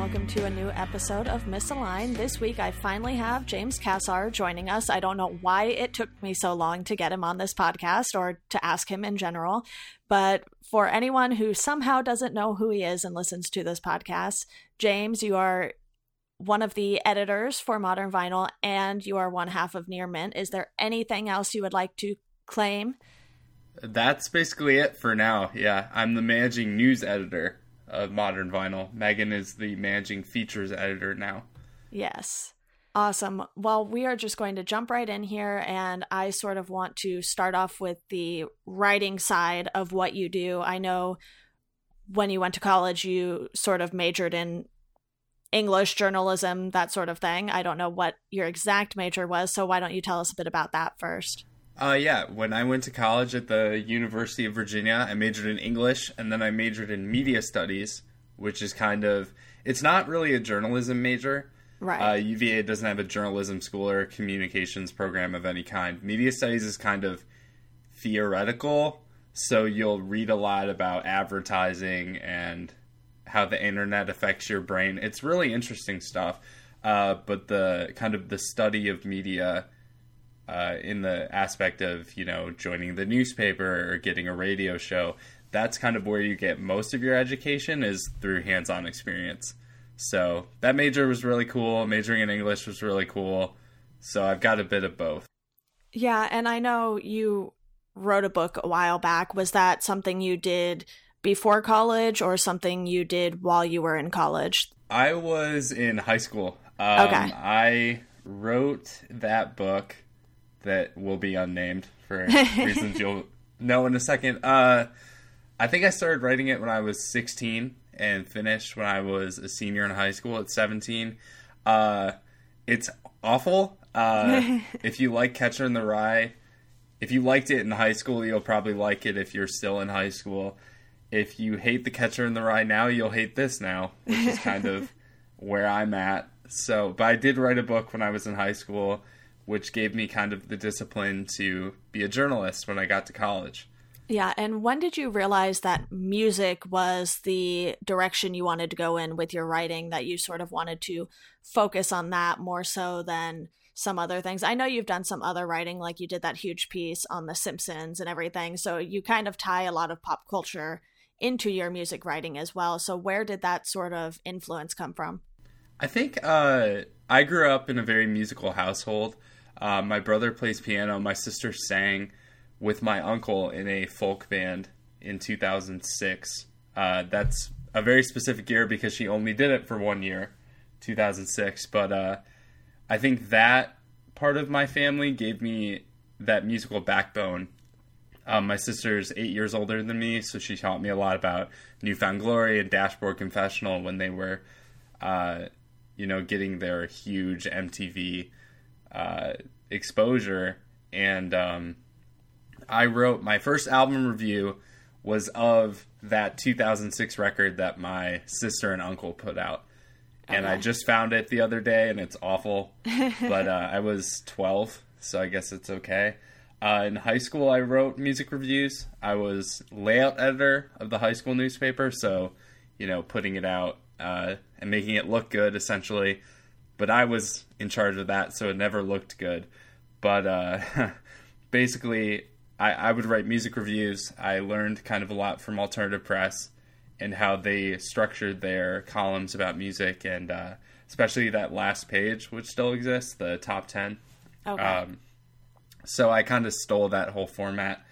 Welcome to a new episode of Misaligned. This week I finally have James Cassar joining us. I don't know why it took me so long to get him on this podcast or to ask him in general, but for anyone who somehow doesn't know who he is and listens to this podcast, James, you are one of the editors for Modern Vinyl and you are one half of Near Mint. Is there anything else you would like to claim? That's basically it for now. Yeah, I'm the managing news editor of Modern Vinyl. Megan is the managing features editor now. Yes. Awesome. Well, we are just going to jump right in here, and I sort of want to start off with the writing side of what you do. I know when you went to college, you sort of majored in English journalism, that sort of thing. I don't know what your exact major was, so why don't you tell us a bit about that first? Uh, yeah, when I went to college at the University of Virginia, I majored in English and then I majored in media studies, which is kind of, it's not really a journalism major. Right. Uh, UVA doesn't have a journalism school or a communications program of any kind. Media studies is kind of theoretical, so you'll read a lot about advertising and how the internet affects your brain. It's really interesting stuff. Uh, but the kind of the study of media uh, in the aspect of you know joining the newspaper or getting a radio show that's kind of where you get most of your education is through hands-on experience. So that major was really cool. Majoring in english was really cool. So i've got a bit of both. Yeah and i know you wrote a book a while back. Was that something you did before college or something you did while you were in college? I was in high school. Um, okay. I wrote that book that will be unnamed for reasons you'll know in a second. Uh, I think I started writing it when I was 16 and finished when I was a senior in high school at 17. Uh, it's awful. Uh, if you like Catcher in the Rye, if you liked it in high school, you'll probably like it if you're still in high school. If you hate the Catcher in the Rye now, you'll hate this now, which is kind of where I'm at. So, but I did write a book when I was in high school which gave me kind of the discipline to be a journalist when I got to college. Yeah, and when did you realize that music was the direction you wanted to go in with your writing, that you sort of wanted to focus on that more so than some other things? I know you've done some other writing, like you did that huge piece on The Simpsons and everything, so you kind of tie a lot of pop culture into your music writing as well. So, where did that sort of influence come from? I think uh, I grew up in a very musical household. Uh, my brother plays piano. My sister sang with my uncle in a folk band in 2006. Uh, that's a very specific year because she only did it for one year, 2006. But uh, I think that part of my family gave me that musical backbone. Um, my sister's eight years older than me, so she taught me a lot about New Found Glory and Dashboard Confessional when they were, uh, you know, getting their huge MTV uh, exposure, and um, I wrote my first album review was of that 2006 record that my sister and uncle put out. And okay. I just found it the other day, and it's awful. but uh, I was 12, so I guess it's okay. Uh, in high school, I wrote music reviews. I was layout editor of the high school newspaper, so you know, putting it out uh, and making it look good, essentially but I was in charge of that, so it never looked good. But uh, basically, I, I would write music reviews. I learned kind of a lot from alternative press and how they structured their columns about music, and uh, especially that last page, which still exists, the top 10. Okay. Um, so I kind of stole that whole format,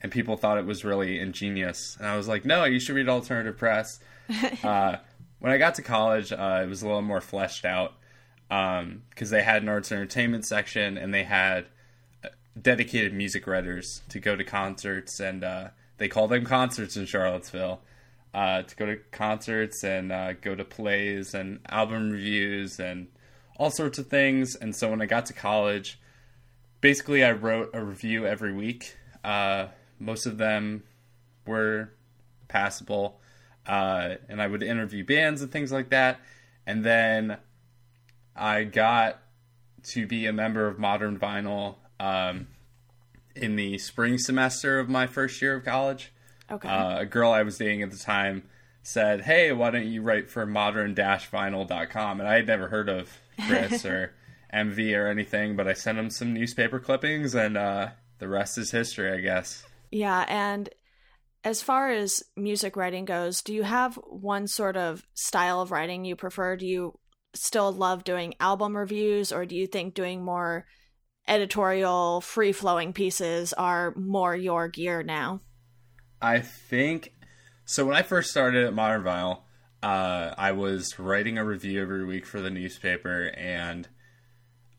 and people thought it was really ingenious. And I was like, no, you should read alternative press. uh, when I got to college, uh, it was a little more fleshed out because um, they had an arts and entertainment section and they had uh, dedicated music writers to go to concerts and uh, they call them concerts in Charlottesville uh, to go to concerts and uh, go to plays and album reviews and all sorts of things. And so when I got to college, basically I wrote a review every week. Uh, most of them were passable, uh, and I would interview bands and things like that. And then I got to be a member of Modern Vinyl um, in the spring semester of my first year of college. Okay. Uh, a girl I was dating at the time said, "Hey, why don't you write for modern-vinyl.com?" And I had never heard of Chris or MV or anything, but I sent him some newspaper clippings, and uh, the rest is history, I guess. Yeah, and as far as music writing goes, do you have one sort of style of writing you prefer? Do you still love doing album reviews, or do you think doing more editorial, free flowing pieces are more your gear now? I think so. When I first started at Modern Vinyl, uh, I was writing a review every week for the newspaper, and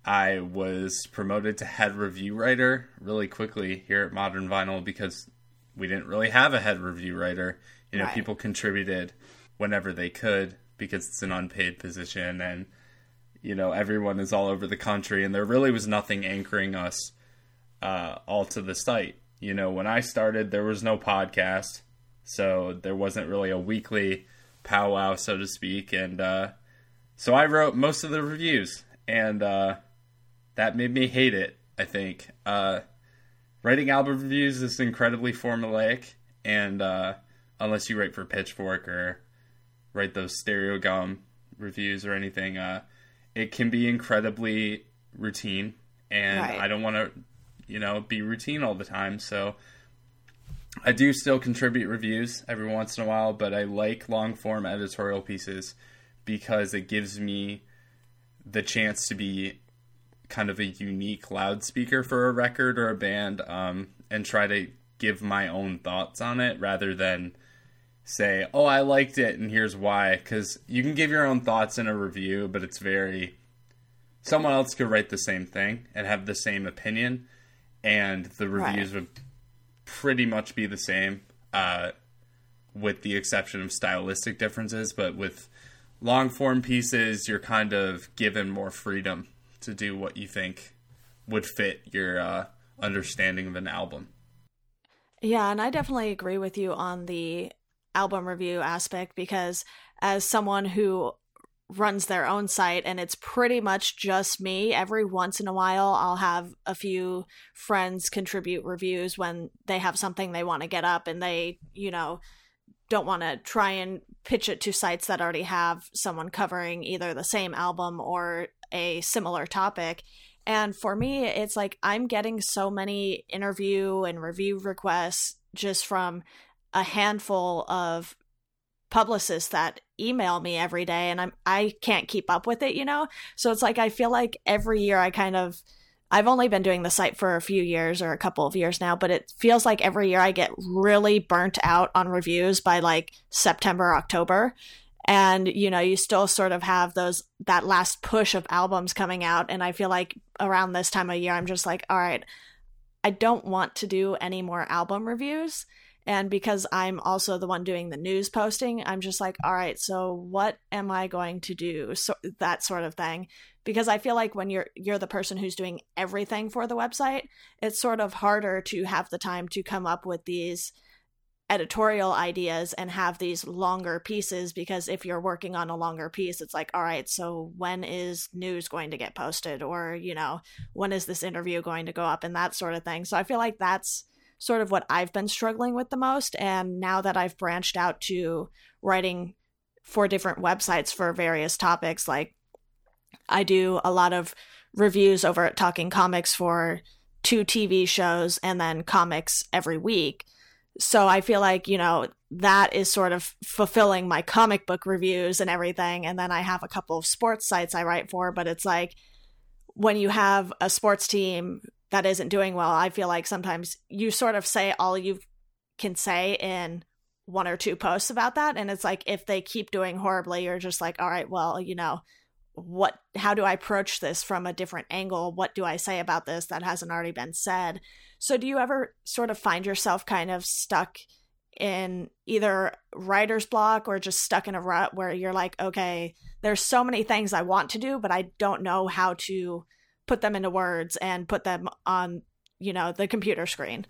I was promoted to head review writer really quickly here at Modern Vinyl because we didn't really have a head review writer. You know, right. people contributed whenever they could because it's an unpaid position and you know everyone is all over the country and there really was nothing anchoring us uh, all to the site. You know when i started there was no podcast so there wasn't really a weekly powwow so to speak and uh, so i wrote most of the reviews and uh, that made me hate it i think. Uh, writing album reviews is incredibly formulaic and uh, unless you write for pitchfork or write those Stereogum reviews or anything uh, it can be incredibly routine, and right. I don't want to, you know, be routine all the time. So I do still contribute reviews every once in a while, but I like long form editorial pieces because it gives me the chance to be kind of a unique loudspeaker for a record or a band um, and try to give my own thoughts on it rather than say, "Oh, I liked it and here's why." Cuz you can give your own thoughts in a review, but it's very someone else could write the same thing and have the same opinion and the reviews right. would pretty much be the same uh, with the exception of stylistic differences, but with long form pieces, you're kind of given more freedom to do what you think would fit your uh, understanding of an album. Yeah, and I definitely agree with you on the album review aspect because as someone who runs their own site and it's pretty much just me every once in a while i'll have a few friends contribute reviews when they have something they want to get up and they you know don't want to try and pitch it to sites that already have someone covering either the same album or a similar topic. And for me it's like i'm getting so many interview and review requests just from a handful of publicists that email me every day and I'm I can't keep up with it, you know? So it's like I feel like every year I kind of I've only been doing the site for a few years or a couple of years now, but it feels like every year I get really burnt out on reviews by like September, October. And you know, you still sort of have those that last push of albums coming out and I feel like around this time of year I'm just like, all right, I don't want to do any more album reviews and because I'm also the one doing the news posting, I'm just like, all right, so what am I going to do? So that sort of thing. Because I feel like when you're you're the person who's doing everything for the website, it's sort of harder to have the time to come up with these editorial ideas and have these longer pieces because if you're working on a longer piece it's like all right so when is news going to get posted or you know when is this interview going to go up and that sort of thing so i feel like that's sort of what I've been struggling with the most. And now that I've branched out to writing for different websites for various topics, like I do a lot of reviews over at Talking Comics for two TV shows and then comics every week. So I feel like, you know, that is sort of fulfilling my comic book reviews and everything. And then I have a couple of sports sites I write for, but it's like when you have a sports team that isn't doing well, I feel like sometimes you sort of say all you can say in one or two posts about that. And it's like if they keep doing horribly, you're just like, all right, well, you know, what how do I approach this from a different angle? What do I say about this that hasn't already been said? So do you ever sort of find yourself kind of stuck in either writer's block or just stuck in a rut where you're like, okay, there's so many things I want to do, but I don't know how to put them into words and put them on you know the computer screen.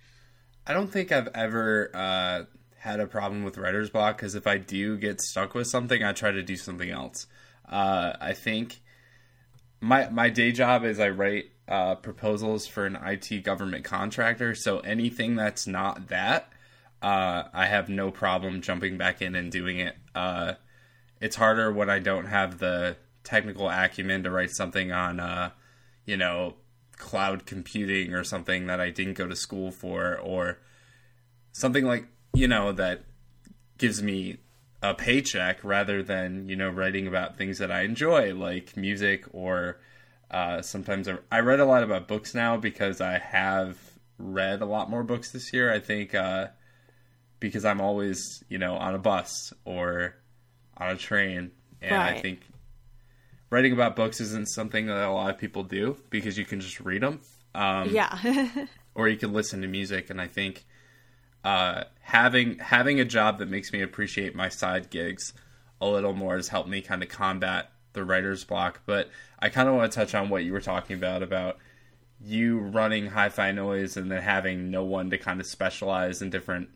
I don't think i've ever uh, had a problem with writer's block because if i do get stuck with something i try to do something else. Uh, i think my my day job is i write uh, proposals for an it government contractor. So anything that's not that uh, I have no problem jumping back in and doing it. Uh, it's harder when I don't have the technical acumen to write something on, uh, you know, cloud computing or something that I didn't go to school for, or something like, you know, that gives me a paycheck rather than, you know, writing about things that I enjoy, like music or uh, sometimes I, I read a lot about books now because I have read a lot more books this year. I think uh, because I'm always, you know, on a bus or on a train, and right. I think writing about books isn't something that a lot of people do because you can just read them. Um, yeah. or you can listen to music, and I think uh, having having a job that makes me appreciate my side gigs a little more has helped me kind of combat the writer's block. But I kind of want to touch on what you were talking about about you running hi-fi noise and then having no one to kind of specialize in different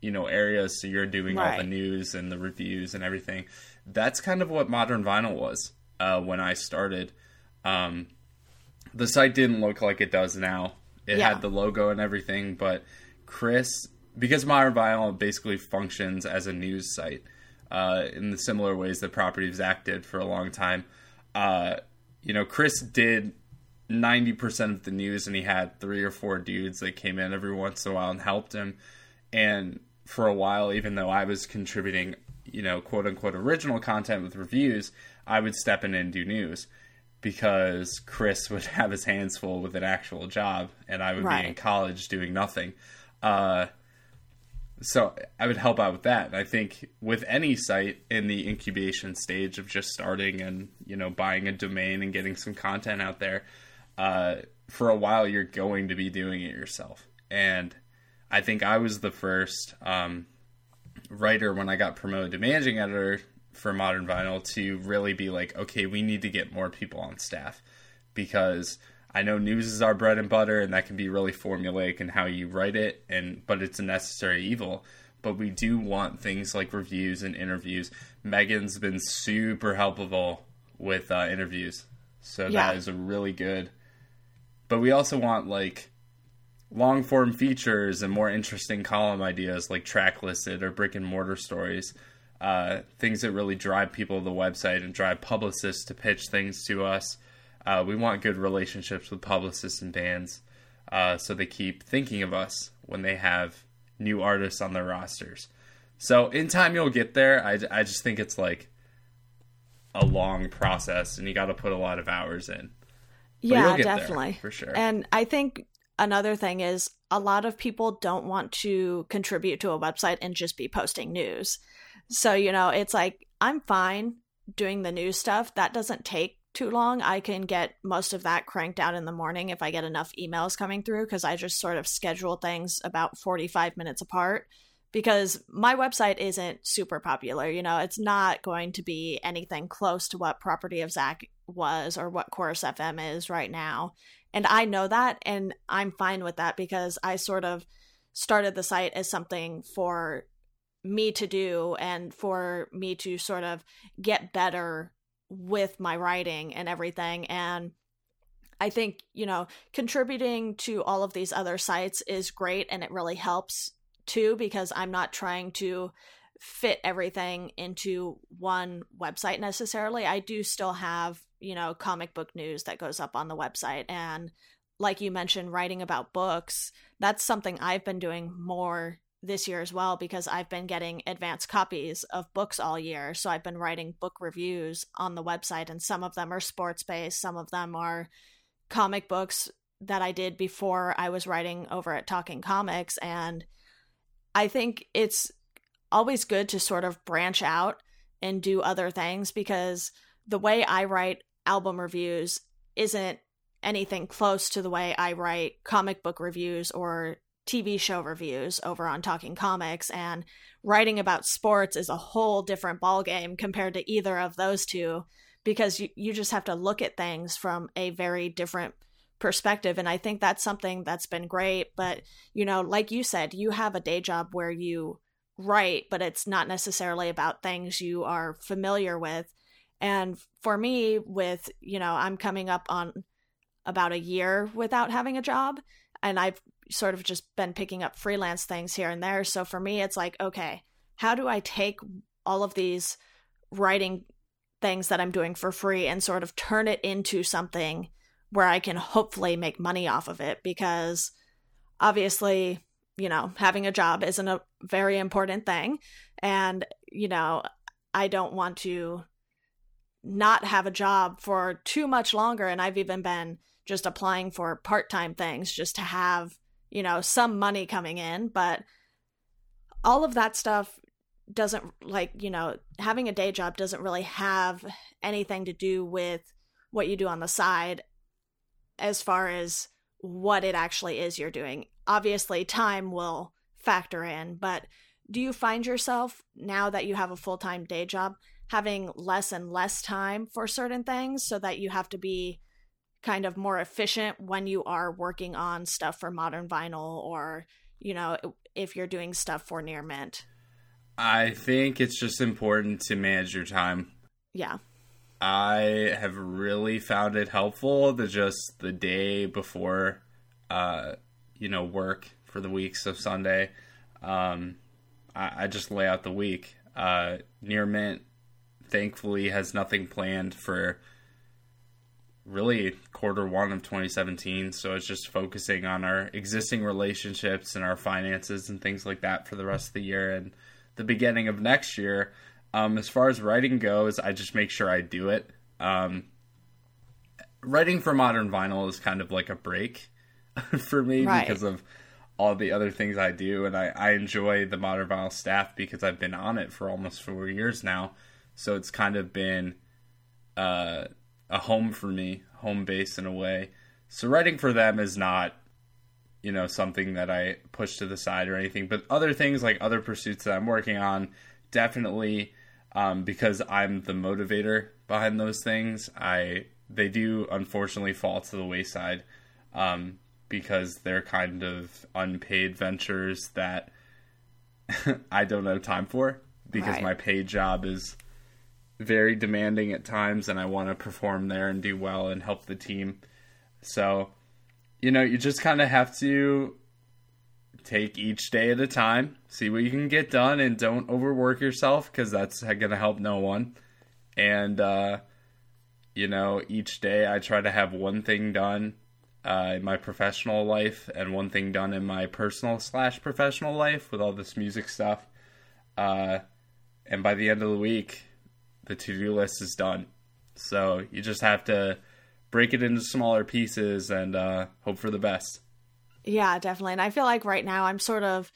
you know areas so you're doing right. all the news and the reviews and everything that's kind of what modern vinyl was uh, when i started um, the site didn't look like it does now it yeah. had the logo and everything but chris because modern vinyl basically functions as a news site uh, in the similar ways that property of zack did for a long time uh, you know chris did 90% of the news and he had three or four dudes that came in every once in a while and helped him and for a while even though i was contributing you know quote unquote original content with reviews i would step in and do news because chris would have his hands full with an actual job and i would right. be in college doing nothing uh, so i would help out with that and i think with any site in the incubation stage of just starting and you know buying a domain and getting some content out there uh, for a while you're going to be doing it yourself. And I think I was the first um, writer when I got promoted to managing editor for Modern Vinyl to really be like, okay, we need to get more people on staff because I know news is our bread and butter, and that can be really formulaic in how you write it, and but it's a necessary evil. But we do want things like reviews and interviews. Megan's been super helpful with uh, interviews, so yeah. that is a really good but we also want like long form features and more interesting column ideas like track listed or brick and mortar stories. Uh, things that really drive people to the website and drive publicists to pitch things to us. Uh, we want good relationships with publicists and bands uh, so they keep thinking of us when they have new artists on their rosters. So in time you'll get there. I, I just think it's like a long process and you got to put a lot of hours in yeah, definitely. for sure. And I think another thing is a lot of people don't want to contribute to a website and just be posting news. So, you know, it's like I'm fine doing the new stuff. That doesn't take too long. I can get most of that cranked out in the morning if I get enough emails coming through because I just sort of schedule things about 45 minutes apart because my website isn't super popular. You know, it's not going to be anything close to what Property of Zack was or what Chorus FM is right now. And I know that and I'm fine with that because I sort of started the site as something for me to do and for me to sort of get better with my writing and everything and I think, you know, contributing to all of these other sites is great and it really helps too because I'm not trying to fit everything into one website necessarily. I do still have, you know, comic book news that goes up on the website and like you mentioned writing about books, that's something I've been doing more this year as well because I've been getting advanced copies of books all year. So I've been writing book reviews on the website and some of them are sports based, some of them are comic books that I did before I was writing over at Talking Comics and I think it's always good to sort of branch out and do other things because the way I write album reviews isn't anything close to the way I write comic book reviews or TV show reviews over on Talking Comics and writing about sports is a whole different ballgame compared to either of those two because you, you just have to look at things from a very different perspective and i think that's something that's been great but you know like you said you have a day job where you write but it's not necessarily about things you are familiar with and for me with you know i'm coming up on about a year without having a job and i've sort of just been picking up freelance things here and there. So for me, it's like, okay, how do I take all of these writing things that I'm doing for free and sort of turn it into something where I can hopefully make money off of it? Because obviously, you know, having a job isn't a very important thing. And, you know, I don't want to not have a job for too much longer. And I've even been just applying for part time things just to have, you know, some money coming in. But all of that stuff doesn't like, you know, having a day job doesn't really have anything to do with what you do on the side as far as what it actually is you're doing. Obviously, time will factor in, but do you find yourself now that you have a full time day job having less and less time for certain things so that you have to be kind of more efficient when you are working on stuff for modern vinyl or, you know, if you're doing stuff for near mint? I think it's just important to manage your time. Yeah. I have really found it helpful to just the day before, uh, you know, work for the week. So Sunday, um, I, I just lay out the week. Uh, Near Mint, thankfully, has nothing planned for really quarter one of 2017. So it's just focusing on our existing relationships and our finances and things like that for the rest of the year and the beginning of next year. Um, as far as writing goes, I just make sure I do it. Um, writing for modern vinyl is kind of like a break for me right. because of all the other things I do, and I, I enjoy the modern vinyl staff because I've been on it for almost four years now. So it's kind of been uh, a home for me, home base in a way. So writing for them is not, you know, something that I push to the side or anything. But other things like other pursuits that I'm working on, definitely um, because I'm the motivator behind those things. I they do unfortunately fall to the wayside um, because they're kind of unpaid ventures that I don't have time for because right. my paid job is very demanding at times and I want to perform there and do well and help the team. So, you know, you just kind of have to take each day at a time, see what you can get done, and don't overwork yourself because that's going to help no one. And, uh, you know, each day I try to have one thing done uh, in my professional life and one thing done in my personal slash professional life with all this music stuff. Uh, and by the end of the week, the to do list is done. So you just have to break it into smaller pieces and uh, hope for the best. Yeah, definitely. And I feel like right now I'm sort of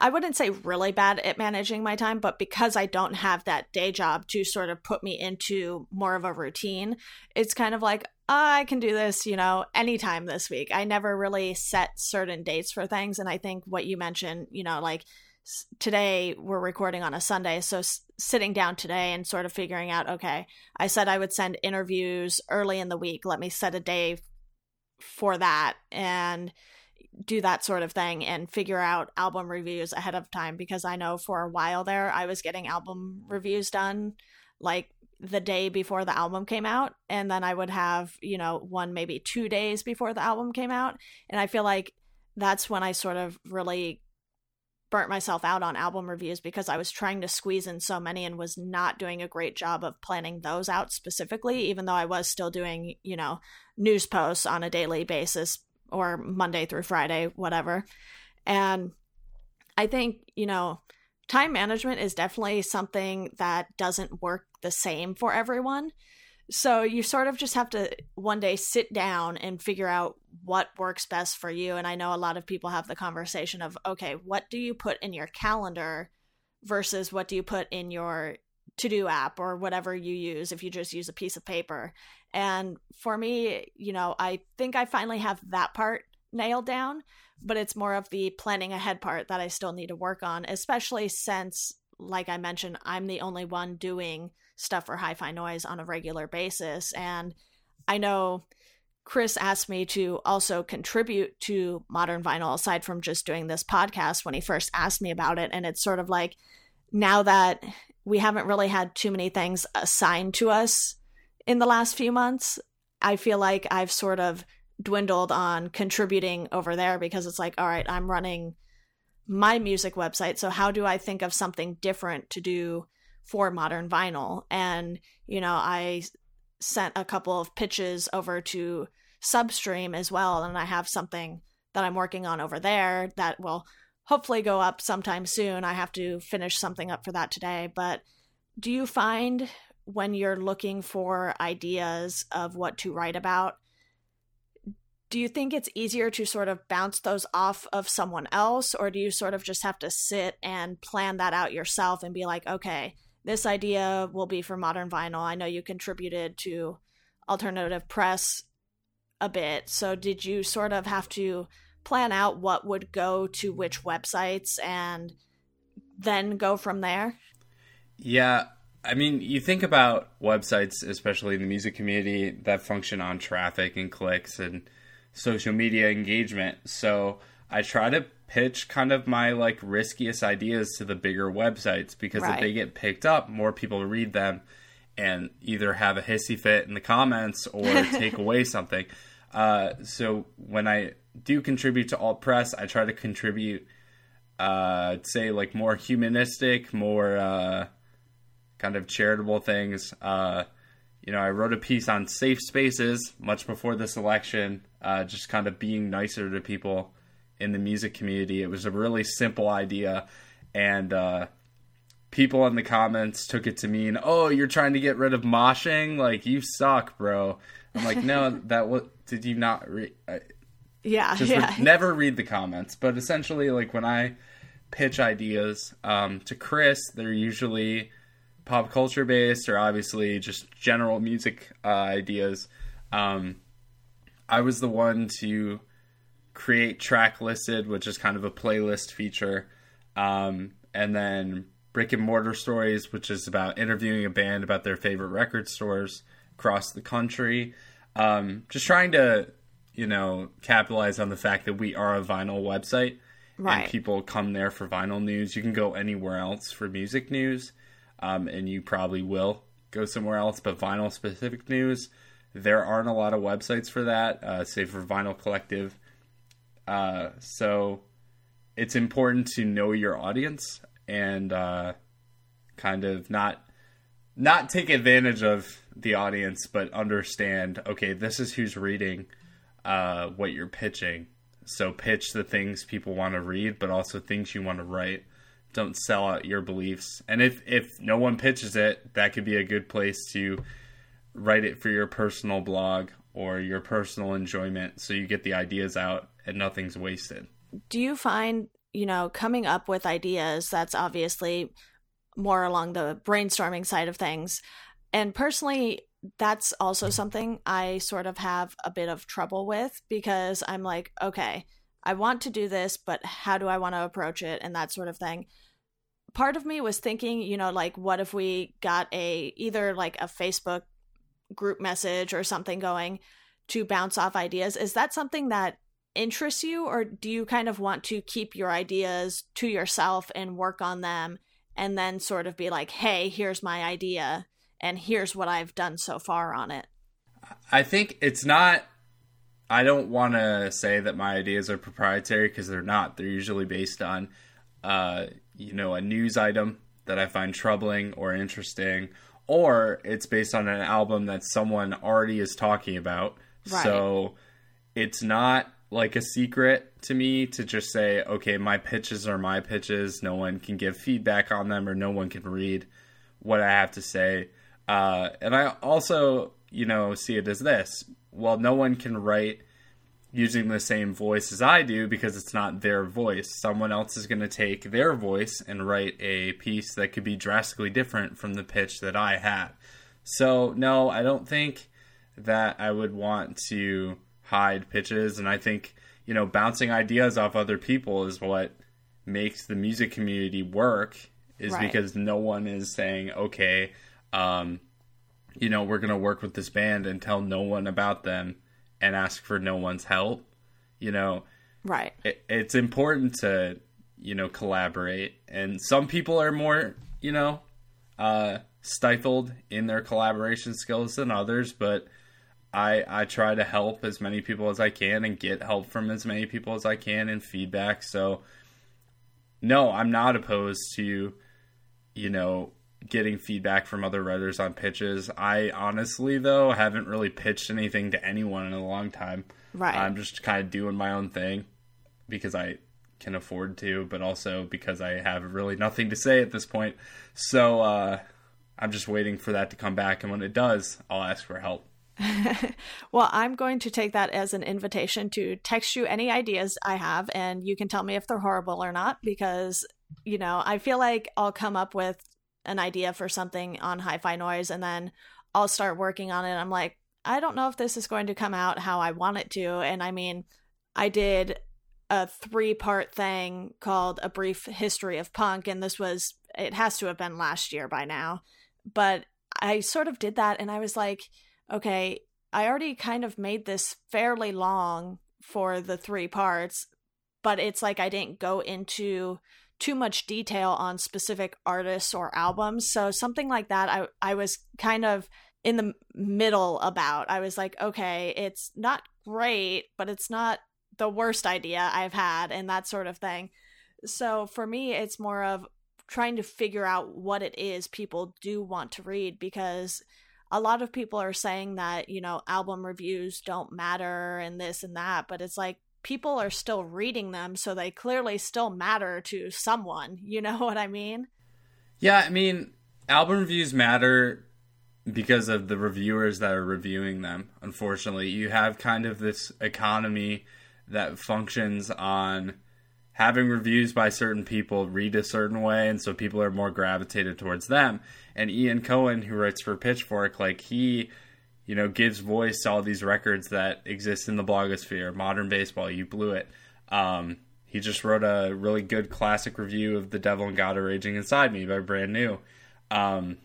I wouldn't say really bad at managing my time, but because I don't have that day job to sort of put me into more of a routine, it's kind of like I can do this, you know, anytime this week. I never really set certain dates for things. And I think what you mentioned, you know, like today we're recording on a Sunday. So s- sitting down today and sort of figuring out, okay, I said I would send interviews early in the week. Let me set a day for that and do that sort of thing and figure out album reviews ahead of time because I know for a while there I was getting album reviews done like the day before the album came out and then I would have, you know, one maybe 2 days before the album came out and I feel like that's when I sort of really burnt myself out on album reviews because I was trying to squeeze in so many and was not doing a great job of planning those out specifically, even though I was still doing, you know, news posts on a daily basis or Monday through Friday, whatever. And I think, you know, time management is definitely something that doesn't work the same for everyone. So you sort of just have to one day sit down and figure out what works best for you. And I know a lot of people have the conversation of, okay, what do you put in your calendar versus what do you put in your to do app or whatever you use if you just use a piece of paper. And for me, you know, I think I finally have that part nailed down, but it's more of the planning ahead part that I still need to work on, especially since, like I mentioned, I'm the only one doing stuff for hi fi noise on a regular basis. And I know Chris asked me to also contribute to modern vinyl aside from just doing this podcast when he first asked me about it. And it's sort of like now that we haven't really had too many things assigned to us in the last few months, I feel like I've sort of dwindled on contributing over there because it's like, all right, I'm running my music website. So how do I think of something different to do for modern vinyl? And, you know, I sent a couple of pitches over to Substream as well. And I have something that I'm working on over there that will hopefully go up sometime soon. I have to finish something up for that today. But do you find when you're looking for ideas of what to write about, do you think it's easier to sort of bounce those off of someone else or do you sort of just have to sit and plan that out yourself and be like okay this idea will be for modern vinyl. I know you contributed to alternative press a bit. So did you sort of have to plan out what would go to which websites and then go from there? Yeah I mean, you think about websites, especially in the music community, that function on traffic and clicks and social media engagement. So I try to pitch kind of my like riskiest ideas to the bigger websites because right. if they get picked up, more people read them and either have a hissy fit in the comments or take away something. Uh, so when I do contribute to alt press, I try to contribute, uh, say like more humanistic, more uh, kind of charitable things. Uh, you know, I wrote a piece on safe spaces much before this election, uh, just kind of being nicer to people in the music community. It was a really simple idea, and uh, people in the comments took it to mean, "Oh, you're trying to get rid of moshing? Like you suck, bro." I'm like, "No, that was did you not read?" Yeah, yeah. Re- never read the comments, but essentially, like when I pitch ideas um, to Chris, they're usually pop culture based or obviously just general music uh, ideas. Um, I was the one to create track listed, which is kind of a playlist feature, um, and then brick and mortar stories, which is about interviewing a band about their favorite record stores across the country. Um, just trying to, you know, capitalize on the fact that we are a vinyl website. Right. And people come there for vinyl news. You can go anywhere else for music news um, and you probably will go somewhere else. But vinyl specific news, there aren't a lot of websites for that, uh, say for Vinyl Collective. Uh, so it's important to know your audience and uh, kind of not not take advantage of the audience, but understand. Okay, this is who's reading uh, what you're pitching. So pitch the things people want to read, but also things you want to write don't sell out your beliefs. And if if no one pitches it, that could be a good place to write it for your personal blog or your personal enjoyment so you get the ideas out and nothing's wasted. Do you find, you know, coming up with ideas that's obviously more along the brainstorming side of things. And personally, that's also something I sort of have a bit of trouble with because I'm like, okay, I want to do this, but how do I want to approach it and that sort of thing. Part of me was thinking, you know, like what if we got a either like a Facebook group message or something going to bounce off ideas. Is that something that interests you or do you kind of want to keep your ideas to yourself and work on them and then sort of be like, "Hey, here's my idea and here's what I've done so far on it." I think it's not I don't want to say that my ideas are proprietary because they're not. They're usually based on, uh, you know, a news item that I find troubling or interesting, or it's based on an album that someone already is talking about. Right. So it's not like a secret to me to just say, okay, my pitches are my pitches. No one can give feedback on them or no one can read what I have to say. Uh, and I also, you know, see it as this well, no one can write using the same voice as I do because it's not their voice. Someone else is going to take their voice and write a piece that could be drastically different from the pitch that I had. So, no, I don't think that I would want to hide pitches. And I think, you know, bouncing ideas off other people is what makes the music community work, is right. because no one is saying, okay, um, you know, we're going to work with this band and tell no one about them and ask for no one's help. You know, right? It, it's important to you know collaborate, and some people are more you know uh, stifled in their collaboration skills than others, but I I try to help as many people as I can and get help from as many people as I can and feedback. So no, I'm not opposed to you know getting feedback from other writers on pitches. I honestly though haven't really pitched anything to anyone in a long time. Right. I'm just kind of doing my own thing because I can afford to, but also because I have really nothing to say at this point. So uh, I'm just waiting for that to come back, and when it does, I'll ask for help. well, I'm going to take that as an invitation to text you any ideas I have, and you can tell me if they're horrible or not, because, you know, I feel like I'll come up with an idea for something on Hi Fi Noise, and then I'll start working on it. I'm like, I don't know if this is going to come out how I want it to. And I mean, I did a three part thing called A Brief History of Punk, and this was, it has to have been last year by now. But I sort of did that, and I was like, okay, I already kind of made this fairly long for the three parts, but it's like I didn't go into too much detail on specific artists or albums. So something like that I I was kind of in the middle about. I was like, okay, it's not great, but it's not the worst idea I've had and that sort of thing. So for me, it's more of trying to figure out what it is people do want to read because a lot of people are saying that, you know, album reviews don't matter and this and that, but it's like people are still reading them, so they clearly still matter to someone. You know what I mean? Yeah, I mean, album reviews matter because of the reviewers that are reviewing them. Unfortunately, you have kind of this economy that functions on having reviews by certain people read a certain way, and so people are more gravitated towards them. And Ian Cohen, who writes for Pitchfork, like he, you know, gives voice to all these records that exist in the blogosphere. Modern baseball, you blew it. Um, he just wrote a really good classic review of The Devil and God Are Raging Inside Me by Brand New. Um,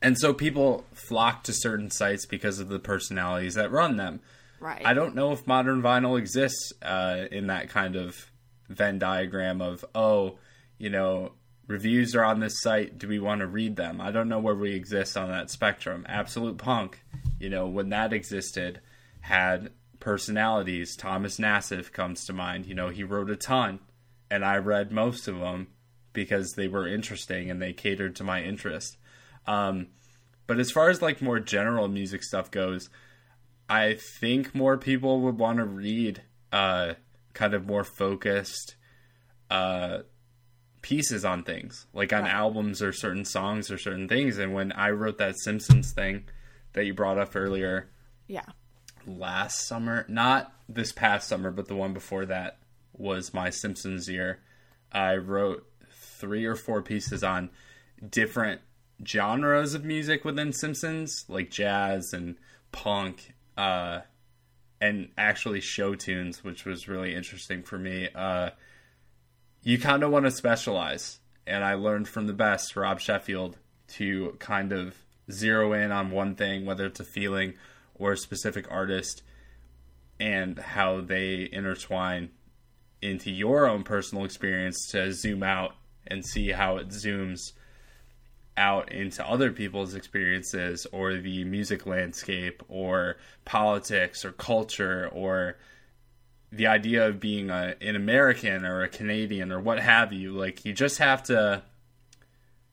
and so people flock to certain sites because of the personalities that run them. Right. I don't know if modern vinyl exists uh, in that kind of Venn diagram of, oh, you know, reviews are on this site. Do we want to read them? I don't know where we exist on that spectrum. Absolute Punk, you know, when that existed, had personalities. Thomas Nassiff comes to mind. You know, he wrote a ton, and I read most of them because they were interesting and they catered to my interest. Um, but as far as like more general music stuff goes, I think more people would want to read uh, kind of more focused uh, pieces on things, like on right. albums or certain songs or certain things. And when I wrote that Simpsons thing that you brought up earlier, yeah, last summer, not this past summer, but the one before that was my Simpsons year. I wrote three or four pieces on different genres of music within Simpsons, like jazz and punk uh, and actually show tunes, which was really interesting for me. Uh, you kind of want to specialize, and I learned from the best, Rob Sheffield, to kind of zero in on one thing, whether it's a feeling or a specific artist, and how they intertwine into your own personal experience to zoom out and see how it zooms out into other people's experiences or the music landscape or politics or culture or the idea of being a, an American or a Canadian or what have you. Like, you just have to.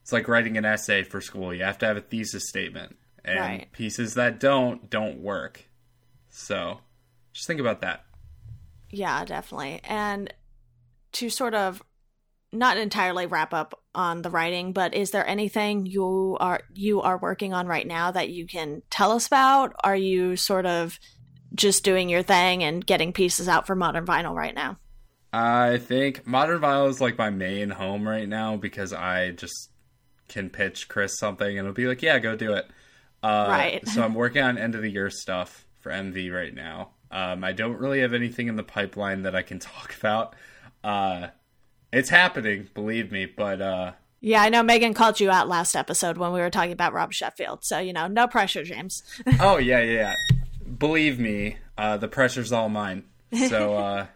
It's like writing an essay for school. You have to have a thesis statement. And right. pieces that don't, don't work. So, just think about that. Yeah, definitely. And to sort of not entirely wrap up on the writing, but is there anything you are you are working on right now that you can tell us about? Are you sort of just doing your thing and getting pieces out for modern vinyl right now? I think modern vinyl is like my main home right now because I just can pitch Chris something and it'll be like, yeah, go do it. Uh, right. so I'm working on end of the year stuff for MV right now. Um, I don't really have anything in the pipeline that I can talk about. Uh, it's happening, believe me. But uh, yeah, I know Megan called you out last episode when we were talking about Rob Sheffield. So you know, no pressure, James. oh yeah, yeah. Believe me, uh, the pressure's all mine. So uh,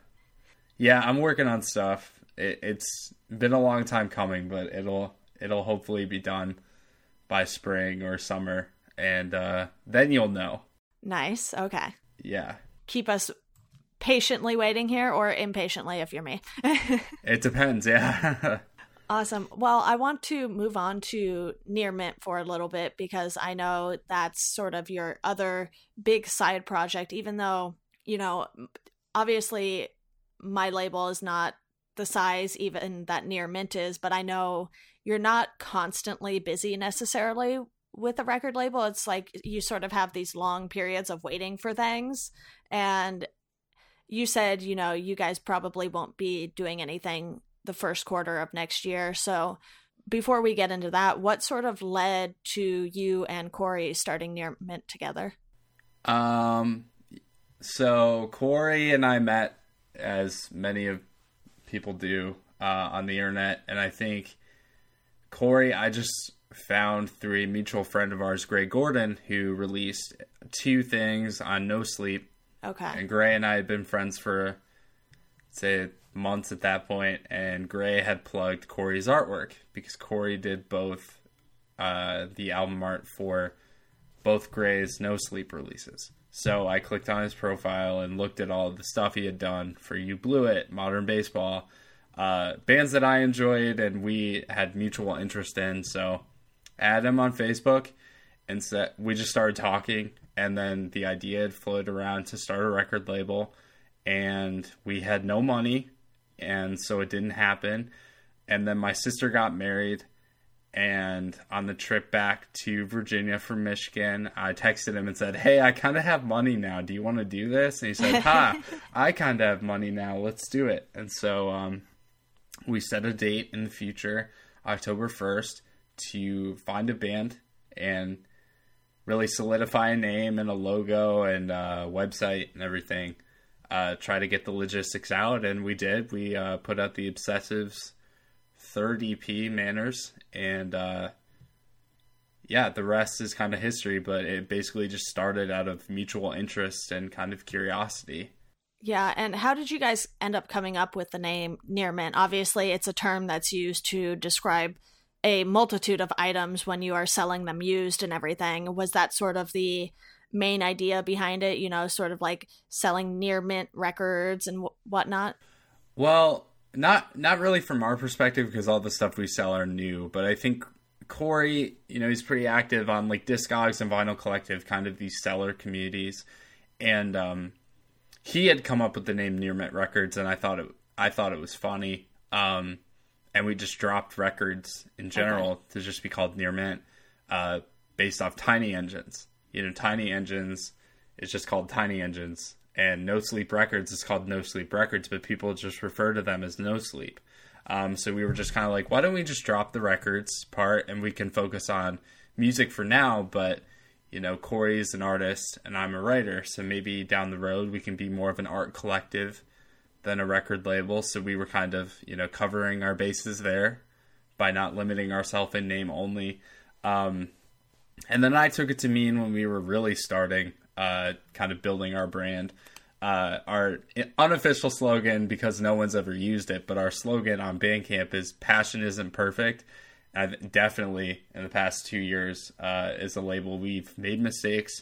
yeah, I'm working on stuff. It, it's been a long time coming, but it'll it'll hopefully be done by spring or summer, and uh, then you'll know. Nice. Okay. Yeah. Keep us patiently waiting here or impatiently if you're me. it depends. Yeah. Awesome. Well, I want to move on to Near Mint for a little bit because I know that's sort of your other big side project, even though, you know, obviously my label is not the size even that Near Mint is, but I know you're not constantly busy necessarily with a record label. It's like you sort of have these long periods of waiting for things. And you said, you know, you guys probably won't be doing anything the first quarter of next year. So before we get into that, what sort of led to you and Corey starting Near Mint together? Um, so Corey and I met, as many of people do, uh, on the internet, and I think Corey, I just found through a mutual friend of ours, Gray Gordon, who released two things on No Sleep. Okay. And Gray and I had been friends for, say, months at that point, and Gray had plugged Corey's artwork because Corey did both uh, the album art for both Gray's No Sleep releases. So I clicked on his profile and looked at all the stuff he had done for You Blew It, Modern Baseball, uh, bands that I enjoyed and we had mutual interest in. So add him on Facebook and set, we just started talking. And then the idea had floated around to start a record label. And we had no money. And so it didn't happen. And then my sister got married. And on the trip back to Virginia from Michigan, I texted him and said, Hey, I kind of have money now. Do you want to do this? And he said, Ha, I kind of have money now. Let's do it. And so um, we set a date in the future, October 1st, to find a band and really solidify a name and a logo and a website and everything. Uh, try to get the logistics out, and we did. We uh, put out the Obsessives third EP, Manners, and uh, yeah, the rest is kind of history. But it basically just started out of mutual interest and kind of curiosity. Yeah, and how did you guys end up coming up with the name Near Mint? Obviously, it's a term that's used to describe a multitude of items when you are selling them used and everything. Was that sort of the main idea behind it? You know, sort of like selling near mint records and w- whatnot. Well, not not really from our perspective because all the stuff we sell are new, but I think Corey, you know, he's pretty active on like Discogs and Vinyl Collective, kind of these seller communities, and um, he had come up with the name Near Mint Records, and I thought it I thought it was funny. Um, and we just dropped records in general okay. to just be called Near Mint, uh, based off Tiny Engines. You know, Tiny Engines is just called Tiny Engines, and No Sleep Records is called No Sleep Records, but people just refer to them as No Sleep. Um, so we were just kind of like, why don't we just drop the records part and we can focus on music for now, but you know, Corey's an artist and I'm a writer, so maybe down the road we can be more of an art collective than a record label. So we were kind of, you know, covering our bases there by not limiting ourselves in name only. Um, and then I took it to mean when we were really starting, uh, kind of building our brand. Uh, our unofficial slogan, because no one's ever used it, but our slogan on Bandcamp is "Passion isn't perfect." I've definitely in the past two years uh, is a label we've made mistakes,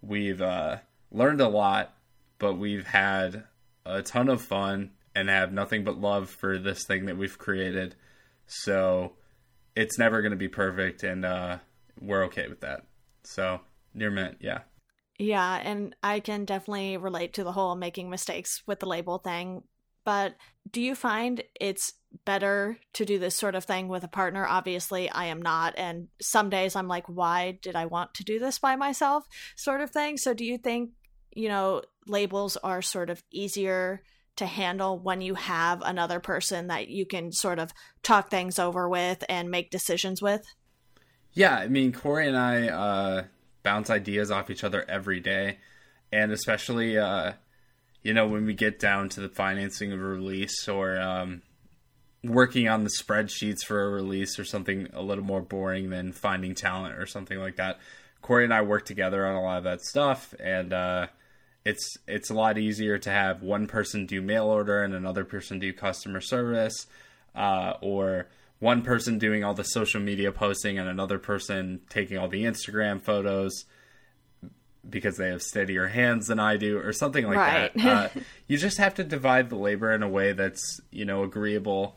we've uh, learned a lot, but we've had a ton of fun and have nothing but love for this thing that we've created. So it's never going to be perfect, and uh, we're okay with that. So near mint, yeah. Yeah, and I can definitely relate to the whole making mistakes with the label thing. But do you find it's better to do this sort of thing with a partner? Obviously, I am not. And some days I'm like, why did I want to do this by myself? Sort of thing. So do you think, you know, labels are sort of easier to handle when you have another person that you can sort of talk things over with and make decisions with? Yeah, I mean, Corey and I uh, bounce ideas off each other every day. And especially, uh, you know, when we get down to the financing of a release or um, working on the spreadsheets for a release or something a little more boring than finding talent or something like that. Corey and I work together on a lot of that stuff, and uh, it's it's a lot easier to have one person do mail order and another person do customer service, uh, or one person doing all the social media posting and another person taking all the Instagram photos. because they have steadier hands than I do, or something like Right. that. Uh, you just have to divide the labor in a way that's you know agreeable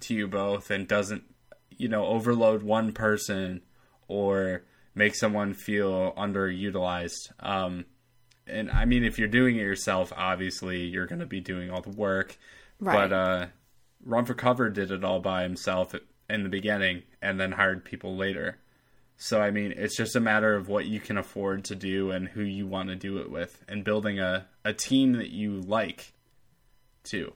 to you both and doesn't you know overload one person or make someone feel underutilized. Um, and I mean, if you're doing it yourself, obviously you're going to be doing all the work. Right. But uh, Run for Cover did it all by himself in the beginning, and then hired people later. So I mean, it's just a matter of what you can afford to do and who you want to do it with, and building a a team that you like, too.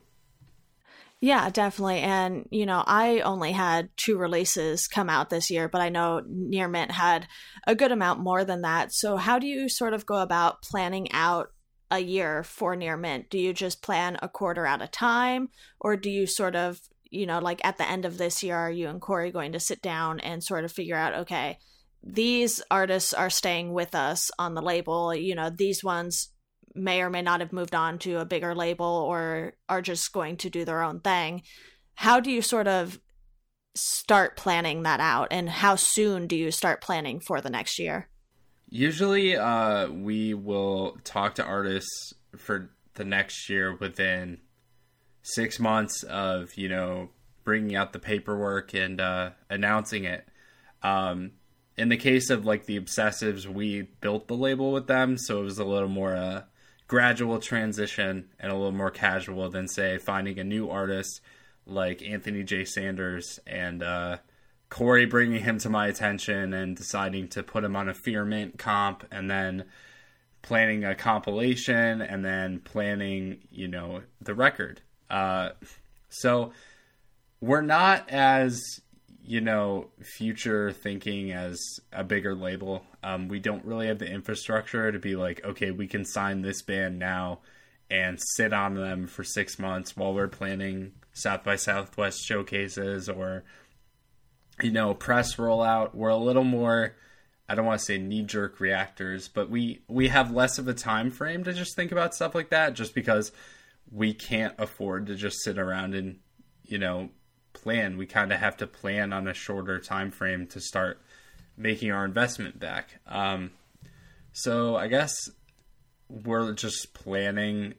Yeah, definitely. And, you know, I only had two releases come out this year, but I know Near Mint had a good amount more than that. So, how do you sort of go about planning out a year for Near Mint? Do you just plan a quarter at a time, or do you sort of, you know, like at the end of this year, are you and Corey going to sit down and sort of figure out, okay, these artists are staying with us on the label, you know, these ones may or may not have moved on to a bigger label or are just going to do their own thing. How do you sort of start planning that out and how soon do you start planning for the next year? Usually, uh, we will talk to artists for the next year within six months of you know bringing out the paperwork and uh, announcing it. Um, in the case of like the obsessives, we built the label with them, so it was a little more uh, gradual transition and a little more casual than say finding a new artist like Anthony J. Sanders and uh, Corey bringing him to my attention and deciding to put him on a Near Mint comp and then planning a compilation and then planning, you know, the record. Uh, so we're not as, you know, future thinking as a bigger label. Um, we don't really have the infrastructure to be like, okay, we can sign this band now and sit on them for six months while we're planning South by Southwest showcases or you know, press rollout. We're a little more I don't want to say knee jerk reactors, but we we have less of a time frame to just think about stuff like that just because we can't afford to just sit around and, you know, plan. We kind of have to plan on a shorter time frame to start making our investment back. Um, so I guess we're just planning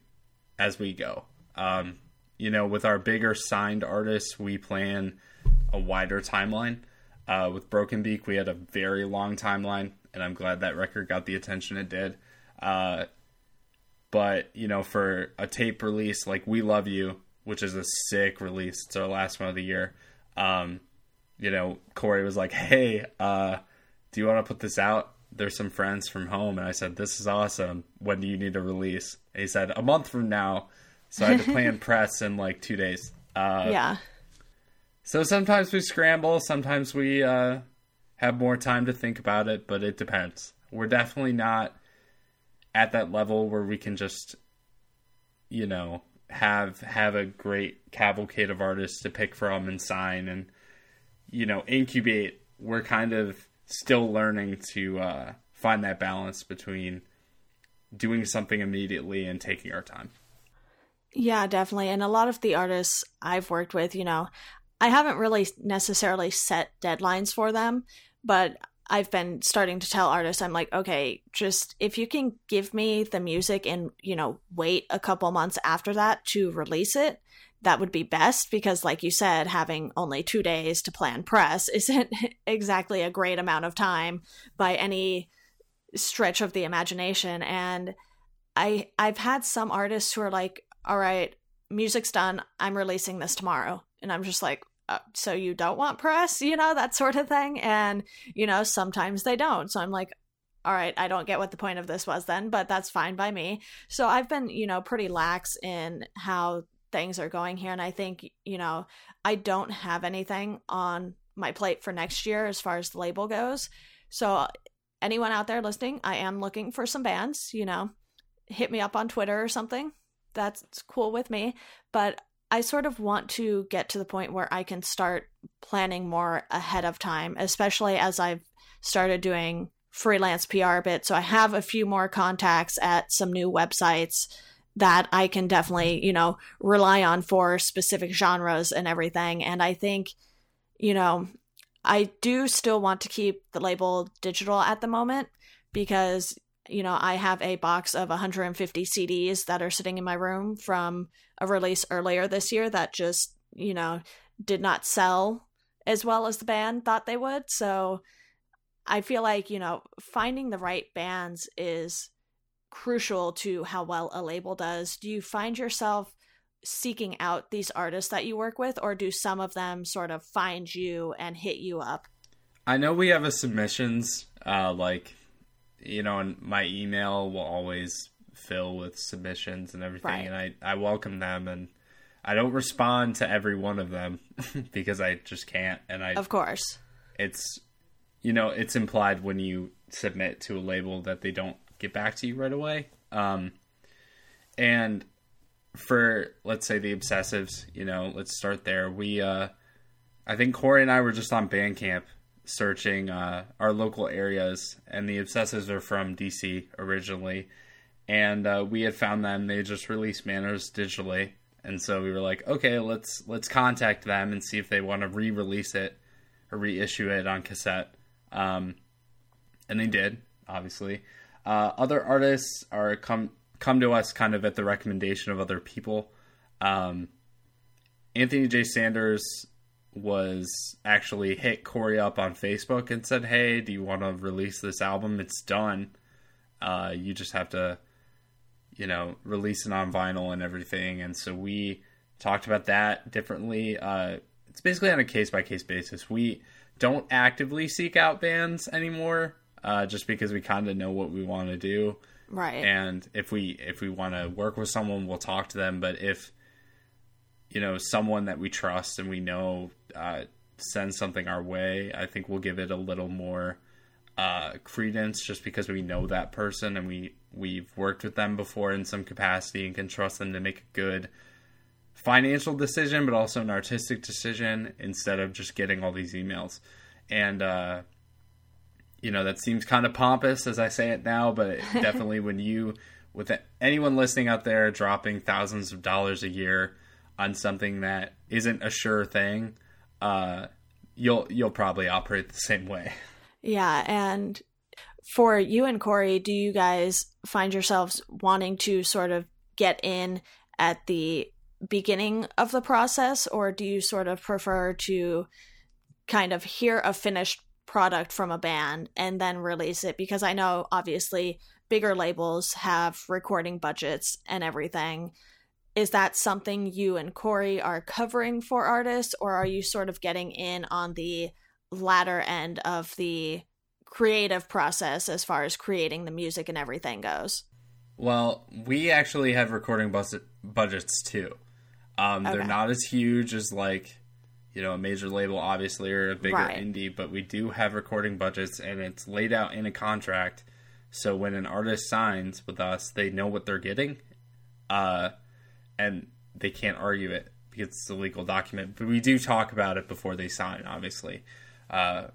as we go. Um, you know, with our bigger signed artists, we plan a wider timeline. Uh, with Broken Beak, we had a very long timeline, and I'm glad that record got the attention it did. Uh, but you know, for a tape release like "We Love You," which is a sick release, it's our last one of the year. Um, you know, Corey was like, "Hey, uh, do you want to put this out?" There's some friends from home, and I said, "This is awesome. When do you need a release?" And he said, "A month from now." So I had to plan press in like two days. Uh, yeah. So sometimes we scramble, sometimes we uh, have more time to think about it, but it depends. We're definitely not at that level where we can just, you know, have have a great cavalcade of artists to pick from and sign and, you know, incubate. We're kind of still learning to uh, find that balance between doing something immediately and taking our time. Yeah, definitely. And a lot of the artists I've worked with, you know, I haven't really necessarily set deadlines for them, but I've been starting to tell artists, I'm like, okay, just if you can give me the music and, you know, wait a couple months after that to release it, that would be best because, like you said, having only two days to plan press isn't exactly a great amount of time by any stretch of the imagination. And I I've had some artists who are like, all right, music's done. I'm releasing this tomorrow. And I'm just like, uh, so you don't want press, you know, that sort of thing. And, you know, sometimes they don't. So I'm like, all right, I don't get what the point of this was then, but that's fine by me. So I've been, you know, pretty lax in how things are going here. And I think, you know, I don't have anything on my plate for next year as far as the label goes. So anyone out there listening, I am looking for some bands, you know, hit me up on Twitter or something. That's cool with me. But I sort of want to get to the point where I can start planning more ahead of time, especially as I've started doing freelance PR a bit. So I have a few more contacts at some new websites that I can definitely, you know, rely on for specific genres and everything. And I think, you know, I do still want to keep the label digital at the moment because you know, I have a box of 150 CDs that are sitting in my room from a release earlier this year that just, you know, did not sell as well as the band thought they would. So I feel like, you know, finding the right bands is crucial to how well a label does. Do you find yourself seeking out these artists that you work with, or do some of them sort of find you and hit you up? I know we have a submissions, uh, like, you know, and my email will always fill with submissions and everything, right. and I, I welcome them, and I don't respond to every one of them because I just can't, and I, of course, it's, you know, it's implied when you submit to a label that they don't get back to you right away. Um, and for let's say the obsessives, you know, let's start there. We, uh, I think Corey and I were just on Bandcamp searching uh, our local areas, and the obsessives are from DC originally, and uh, we had found them. They just released Manners digitally, and so we were like, okay, let's let's contact them and see if they want to re-release it or reissue it on cassette. Um, and they did, obviously. Uh, other artists are come come to us kind of at the recommendation of other people. Um, Anthony J. Sanders was actually hit Corey up on Facebook and said, "Hey, do you want to release this album? It's done. Uh, you just have to, you know, releasing on vinyl and everything." And so we talked about that differently. Uh, it's basically on a case by case basis. We don't actively seek out bands anymore uh, just because we kind of know what we want to do. Right. And if we if we want to work with someone, we'll talk to them. But if you know someone that we trust and we know uh, sends something our way, I think we'll give it a little more uh, credence just because we know that person and we we've worked with them before in some capacity and can trust them to make a good financial decision, but also an artistic decision instead of just getting all these emails. And uh, you know that seems kind of pompous as I say it now, but definitely when you with anyone listening out there dropping thousands of dollars a year on something that isn't a sure thing, uh, you'll you'll probably operate the same way. Yeah, and for you and Corey, do you guys find yourselves wanting to sort of get in at the beginning of the process, or do you sort of prefer to kind of hear a finished product from a band and then release it? Because I know obviously bigger labels have recording budgets and everything. Is that something you and Corey are covering for artists, or are you sort of getting in on the latter end of the creative process as far as creating the music and everything goes? Well, we actually have recording budgets too. Um, okay. They're not as huge as like you know a major label obviously or a bigger right. indie but we do have recording budgets and it's laid out in a contract so when an artist signs with us they know what they're getting uh, and they can't argue it because it's a legal document but we do talk about it before they sign obviously uh,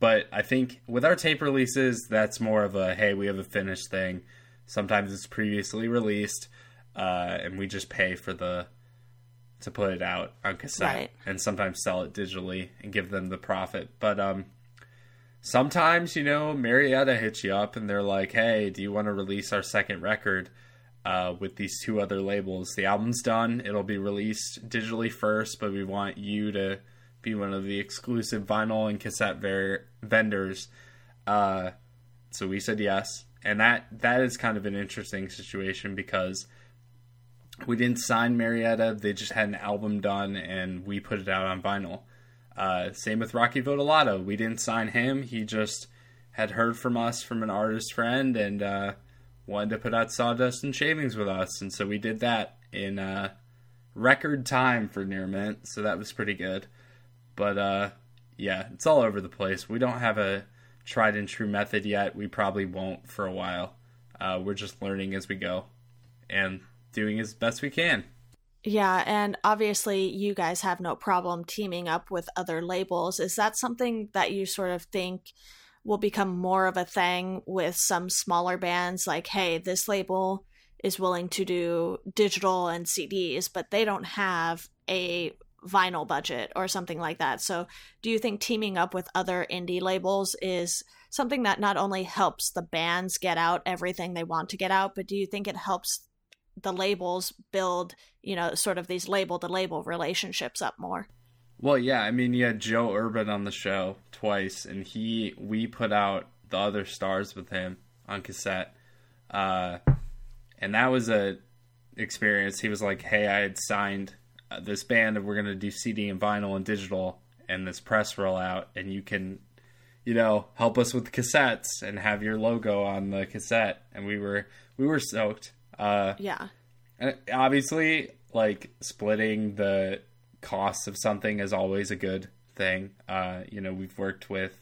but i think with our tape releases that's more of a hey we have a finished thing sometimes it's previously released uh, and we just pay for the to put it out on cassette right. and sometimes sell it digitally and give them the profit. But um, sometimes, you know, Marietta hits you up and they're like, hey, do you want to release our second record uh, with these two other labels? The album's done, it'll be released digitally first, but we want you to be one of the exclusive vinyl and cassette ver- vendors. Uh, so we said yes. And that that is kind of an interesting situation because we didn't sign Marietta. They just had an album done, and we put it out on vinyl. Uh, same with Rocky Votolato. We didn't sign him. He just had heard from us from an artist friend and uh, wanted to put out Sawdust and Shavings with us, and so we did that in uh, record time for Near Mint. So that was pretty good. But uh, yeah, it's all over the place. We don't have a tried and true method yet. We probably won't for a while. Uh, we're just learning as we go, and doing as best we can. Yeah, and obviously you guys have no problem teaming up with other labels. Is that something that you sort of think will become more of a thing with some smaller bands like hey, this label is willing to do digital and CDs, but they don't have a vinyl budget or something like that. So, do you think teaming up with other indie labels is something that not only helps the bands get out everything they want to get out, but do you think it helps the labels build, you know, sort of these label to label relationships up more? Well, yeah, I mean, you had Joe Urban on the show twice, and he we put out the other stars with him on cassette, uh, and that was a experience. He was like, "Hey, I had signed uh, this band, and we're gonna do CD and vinyl and digital, and this press rollout, and you can, you know, help us with cassettes and have your logo on the cassette." And we were we were stoked. Uh, yeah. And obviously, like splitting the costs of something is always a good thing. Uh, you know, we've worked with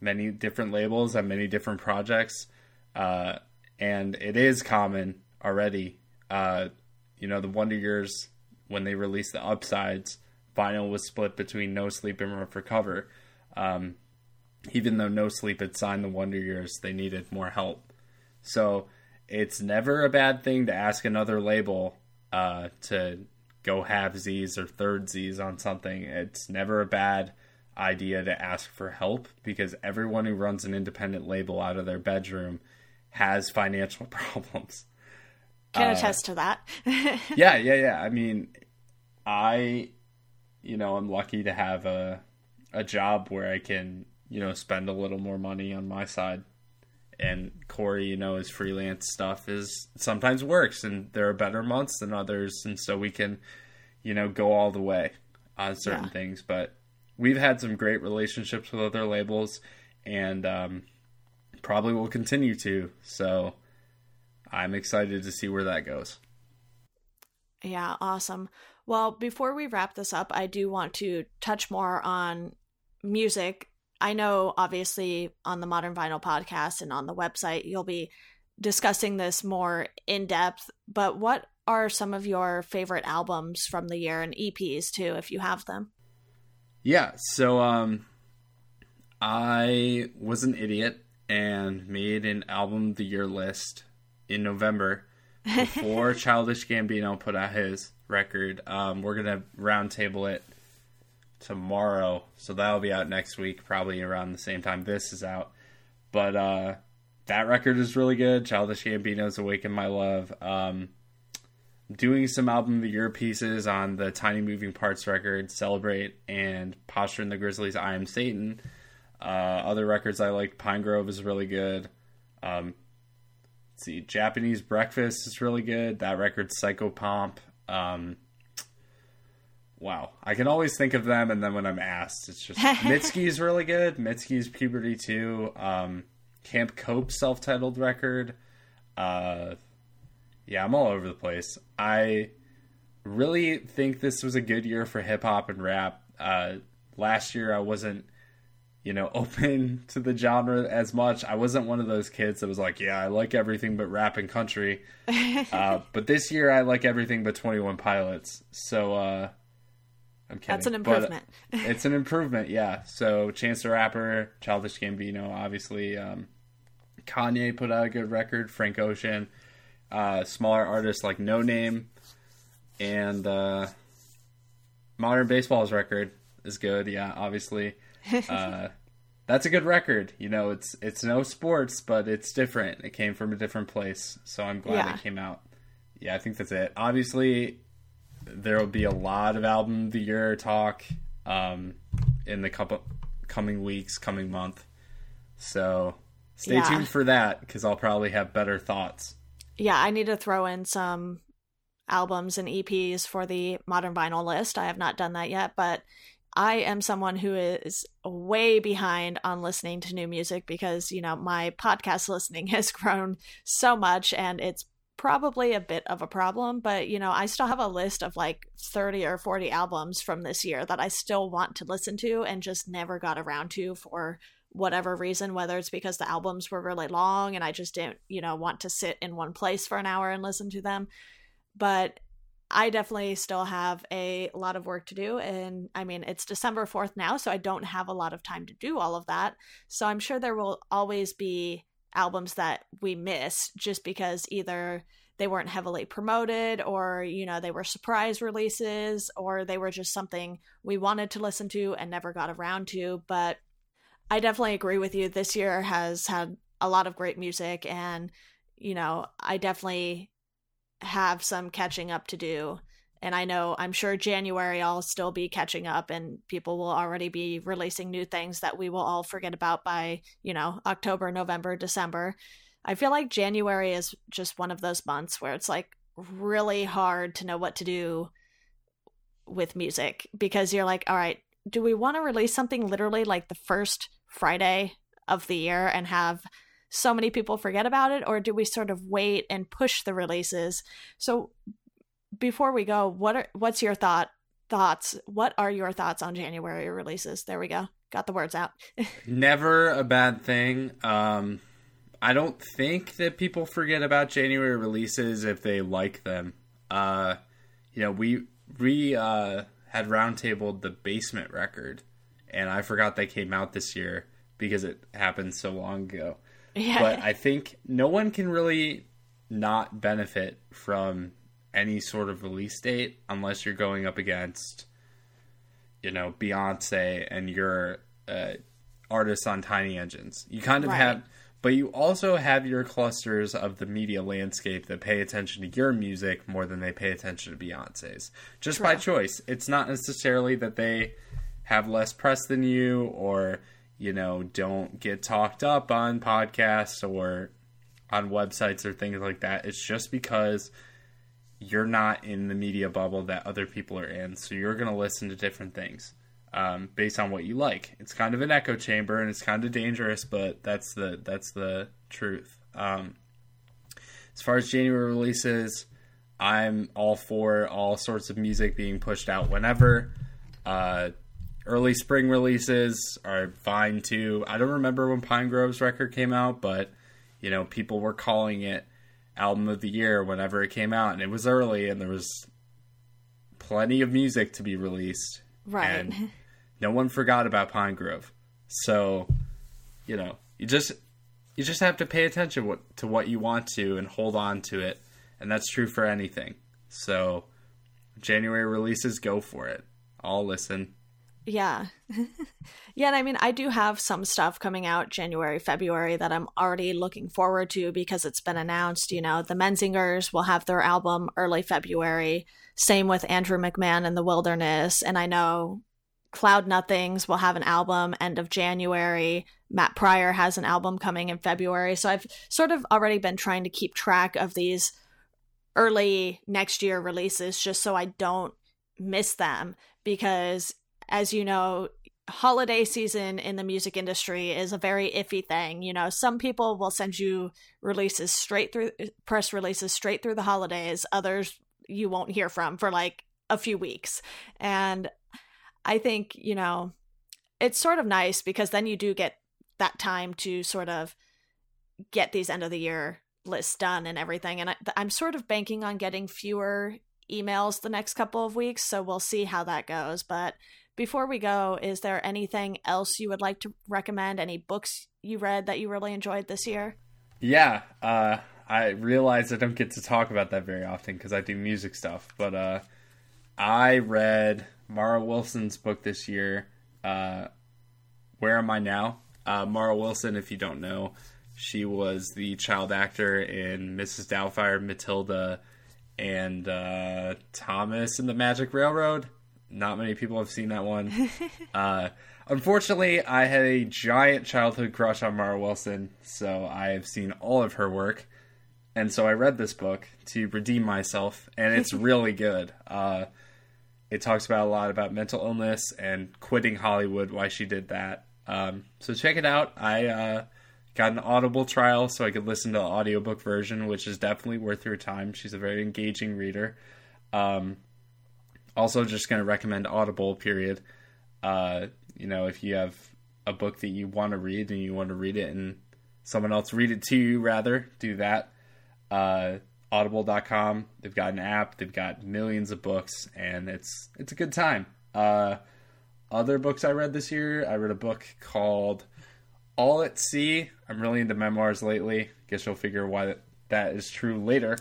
many different labels on many different projects, uh, and it is common already. Uh, you know, the Wonder Years when they released the Upsides, vinyl was split between No Sleep and Run for Cover. Um, even though No Sleep had signed the Wonder Years, they needed more help. So it's never a bad thing to ask another label uh, to go half Z's or third Z's on something. It's never a bad idea to ask for help because everyone who runs an independent label out of their bedroom has financial problems. Can uh, attest to that. yeah, yeah, yeah. I mean, I, you know, I'm lucky to have a a job where I can, you know, spend a little more money on my side and Corey, you know, his freelance stuff is sometimes works, and there are better months than others, and so we can, you know, go all the way on certain yeah. things. But we've had some great relationships with other labels, and um, probably will continue to. So I'm excited to see where that goes. Yeah, awesome. Well, before we wrap this up, I do want to touch more on music I know obviously on the Modern Vinyl podcast and on the website, you'll be discussing this more in depth, but what are some of your favorite albums from the year and EPs too, if you have them? Yeah, so um, I was an idiot and made an album the year list in November before Childish Gambino put out his record. Um, we're gonna roundtable it tomorrow, so that'll be out next week, probably around the same time this is out. But uh, that record is really good. Childish Gambino's "Awaken My Love." Um, doing some album of the year pieces on the Tiny Moving Parts record, "Celebrate," and Posture and the Grizzlies, "I Am Satan." Uh, other records I like, Pinegrove is really good. Um, see, Japanese Breakfast is really good. That record, Psychopomp. Um, wow, I can always think of them, and then when I'm asked, it's just Mitski's really good. Mitski's Puberty 2, um, Camp Cope self-titled record. Uh, yeah, I'm all over the place. I really think this was a good year for hip hop and rap. Uh, last year, I wasn't, you know, open to the genre as much. I wasn't one of those kids that was like, yeah, I like everything but rap and country. uh, but this year, I like everything but 21 Pilots. So, uh, I'm kidding. That's an improvement. But it's an improvement, yeah. So Chance the Rapper, Childish Gambino, obviously. Um, Kanye put out a good record. Frank Ocean, uh, smaller artists like Noname, and uh, Modern Baseball's record is good. Yeah, obviously. Uh, that's a good record. You know, it's it's no sports, but it's different. It came from a different place, so I'm glad yeah. it came out. Yeah, I think that's it. Obviously, there will be a lot of album of the year talk um, in the couple coming weeks, coming month. So stay yeah. tuned for that because I'll probably have better thoughts. Yeah, I need to throw in some albums and EPs for the modern vinyl list. I have not done that yet, but I am someone who is way behind on listening to new music because, you know, my podcast listening has grown so much and it's probably a bit of a problem, but you know, I still have a list of like 30 or 40 albums from this year that I still want to listen to and just never got around to for whatever reason, whether it's because the albums were really long and I just didn't, you know, want to sit in one place for an hour and listen to them. But I definitely still have a lot of work to do. And I mean, it's December 4th now, so I don't have a lot of time to do all of that. So I'm sure there will always be albums that we miss just because either they weren't heavily promoted or you know they were surprise releases or they were just something we wanted to listen to and never got around to but I definitely agree with you. This year has had a lot of great music, and you know, I definitely have some catching up to do. And I know, I'm sure January I'll still be catching up, and people will already be releasing new things that we will all forget about by, you know, October, November, December. I feel like January is just one of those months where it's like really hard to know what to do with music because you're like, all right, do we want to release something literally like the first Friday of the year and have so many people forget about it or do we sort of wait and push the releases? So before we go, what are what's your thought thoughts? What are your thoughts on January releases? There we go. Got the words out. Never a bad thing. Um I don't think that people forget about January releases if they like them. Uh you know, we we uh had roundtabled the basement record and I forgot they came out this year because it happened so long ago. Yeah. But I think no one can really not benefit from any sort of release date unless you're going up against, you know, Beyonce and your uh, artists on Tiny Engines. You kind of right. have, but you also have your clusters of the media landscape that pay attention to your music more than they pay attention to Beyonce's, just True. by choice. It's not necessarily that they have less press than you or you know don't get talked up on podcasts or on websites or things like that. It's just because you're not in the media bubble that other people are in. So you're going to listen to different things um, based on what you like. It's kind of an echo chamber and it's kind of dangerous but that's the that's the truth. Um, as far as january releases i'm all for all sorts of music being pushed out whenever. Uh, early spring releases are fine too. I don't remember when Pinegrove's record came out, but you know, people were calling it album of the year whenever it came out, and it was early, and there was plenty of music to be released. Right. No one forgot about Pinegrove. So, you know, you just you just have to pay attention what, to what you want to and hold on to it, and that's true for anything. So, January releases, go for it. I'll listen. Yeah. yeah, and I mean, I do have some stuff coming out January, February that I'm already looking forward to because it's been announced. You know, the Menzingers will have their album early February. Same with Andrew McMahon and the Wilderness. And I know Cloud Nothings will have an album end of January. Matt Pryor has an album coming in February. So I've sort of already been trying to keep track of these early next year releases just so I don't miss them because as you know, holiday season in the music industry is a very iffy thing. You know, some people will send you releases straight through press releases straight through the holidays, others you won't hear from for like a few weeks. And I think, you know, it's sort of nice because then you do get that time to sort of get these end of the year lists done and everything. And I, I'm sort of banking on getting fewer emails the next couple of weeks, so we'll see how that goes. But before we go, is there anything else you would like to recommend? Any books you read that you really enjoyed this year? Yeah, uh, I realize I don't get to talk about that very often because I do music stuff. But uh, I read Mara Wilson's book this year. Uh, Where am I now? Uh, Mara Wilson, if you don't know, she was the child actor in Mrs. Doubtfire, Matilda, and uh, Thomas and the Magic Railroad. Not many people have seen that one. uh, unfortunately, I had a giant childhood crush on Mara Wilson, so I have seen all of her work. And so I read this book to redeem myself, and it's really good. Uh, it talks about a lot about mental illness and quitting Hollywood, why she did that. Um, so check it out. I uh, got an Audible trial so I could listen to the audiobook version, which is definitely worth your time. She's a very engaging reader. Um, also, just going to recommend Audible. Period. Uh, you know, if you have a book that you want to read and you want to read it and someone else read it to you, rather do that. Uh, Audible.com. They've got an app. They've got millions of books, and it's it's a good time. Uh, other books I read this year, I read a book called All at Sea. I'm really into memoirs lately. Guess you'll figure why that, that is true later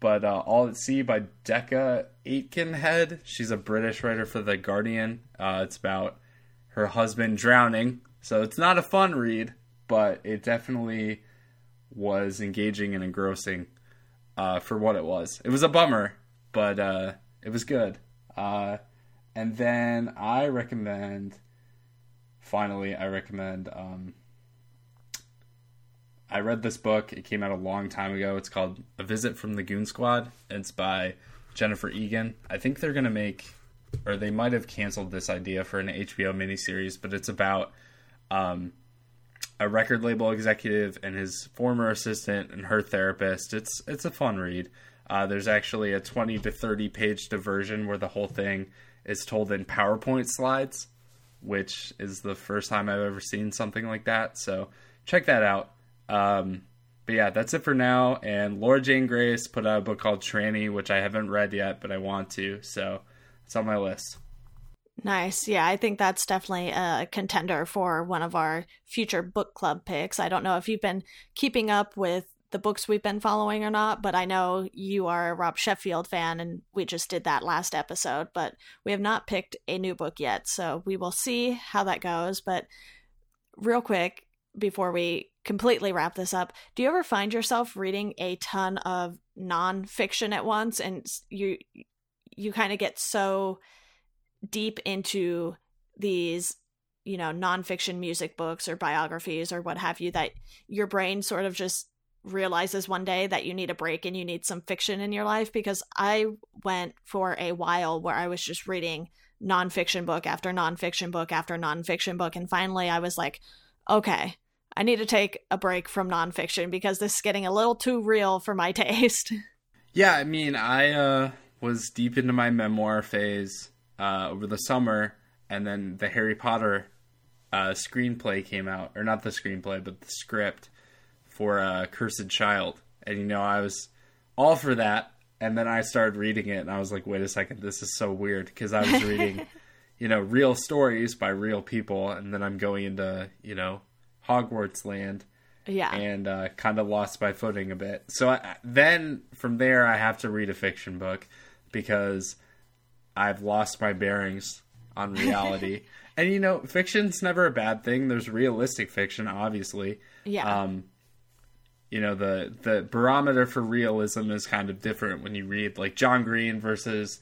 but uh, All at Sea by Decca Aitkenhead. She's a British writer for The Guardian. Uh, it's about her husband drowning. So it's not a fun read, but it definitely was engaging and engrossing uh, for what it was. It was a bummer, but uh, it was good. Uh, and then I recommend, finally, I recommend. Um, I read this book. It came out a long time ago. It's called A Visit from the Goon Squad. It's by Jennifer Egan. I think they're going to make, or they might have canceled this idea for an HBO miniseries, but it's about um, a record label executive and his former assistant and her therapist. It's it's a fun read. Uh, there's actually a 20 to 30 page diversion where the whole thing is told in PowerPoint slides, which is the first time I've ever seen something like that. So check that out. Um, but yeah, that's it for now. And Laura Jane Grace put out a book called Tranny, which I haven't read yet, but I want to. So it's on my list. Nice. Yeah, I think that's definitely a contender for one of our future book club picks. I don't know if you've been keeping up with the books we've been following or not, but I know you are a Rob Sheffield fan and we just did that last episode, but we have not picked a new book yet. So we will see how that goes. But real quick, before we completely wrap this up, do you ever find yourself reading a ton of nonfiction at once and you you kind of get so deep into these you know nonfiction music books or biographies or what have you that your brain sort of just realizes one day that you need a break and you need some fiction in your life? Because I went for a while where I was just reading nonfiction book after nonfiction book after nonfiction book and finally I was like okay I need to take a break from nonfiction because this is getting a little too real for my taste. Yeah, I mean, I uh, was deep into my memoir phase uh, over the summer, and then the Harry Potter uh, screenplay came out, or not the screenplay, but the script for uh, Cursed Child, and you know, I was all for that, and then I started reading it, and I was like, wait a second, this is so weird because I was reading, you know, real stories by real people, and then I'm going into, you know, Hogwarts land. Yeah. And uh, kind of lost my footing a bit. So I, then from there, I have to read a fiction book because I've lost my bearings on reality. and you know, fiction's never a bad thing. There's realistic fiction, obviously. Yeah. Um, you know the the barometer for realism is kind of different when you read like John Green versus,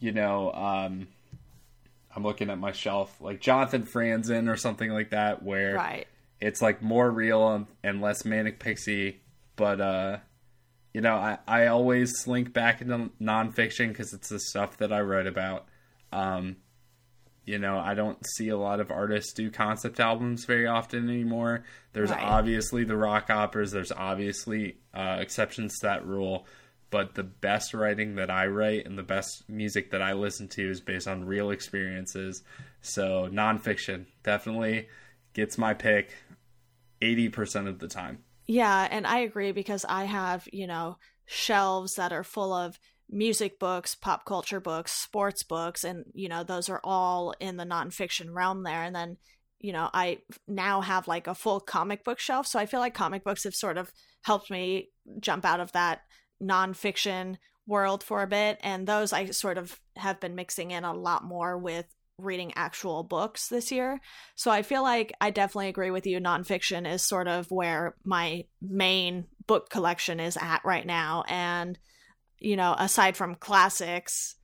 you know, um, I'm looking at my shelf like Jonathan Franzen or something like that, where right it's like more real and less manic pixie but uh you know i i always slink back into nonfiction because it's the stuff that i write about. Um you know i don't see a lot of artists do concept albums very often anymore. There's right. obviously the rock operas. There's obviously uh, exceptions to that rule. But the best writing that i write and the best music that i listen to is based on real experiences. So nonfiction definitely gets my pick 80% of the time. Yeah, and I agree because I have, you know, shelves that are full of music books, pop culture books, sports books, and, you know, those are all in the nonfiction realm there. And then, you know, I now have like a full comic book shelf. So I feel like comic books have sort of helped me jump out of that nonfiction world for a bit. And those I sort of have been mixing in a lot more with reading actual books this year. So I feel like I definitely agree with you. Nonfiction is sort of where my main book collection is at right now. And, you know, aside from classics,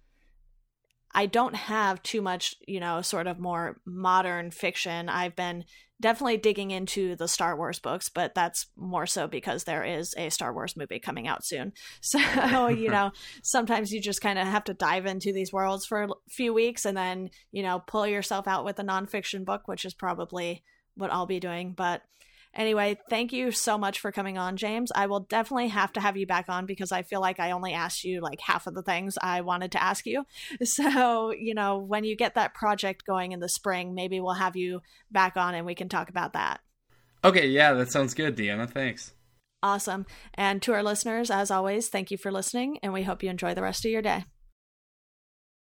I don't have too much, you know, sort of more modern fiction. I've been definitely digging into the Star Wars books, but that's more so because there is a Star Wars movie coming out soon. So, you know, sometimes you just kind of have to dive into these worlds for a few weeks and then, you know, pull yourself out with a nonfiction book, which is probably what I'll be doing. But Anyway, thank you so much for coming on, James. I will definitely have to have you back on because I feel like I only asked you like half of the things I wanted to ask you. So, you know, when you get that project going in the spring, maybe we'll have you back on and we can talk about that. Okay, yeah, that sounds good, Deanna. Thanks. Awesome. And to our listeners, as always, thank you for listening, and we hope you enjoy the rest of your day.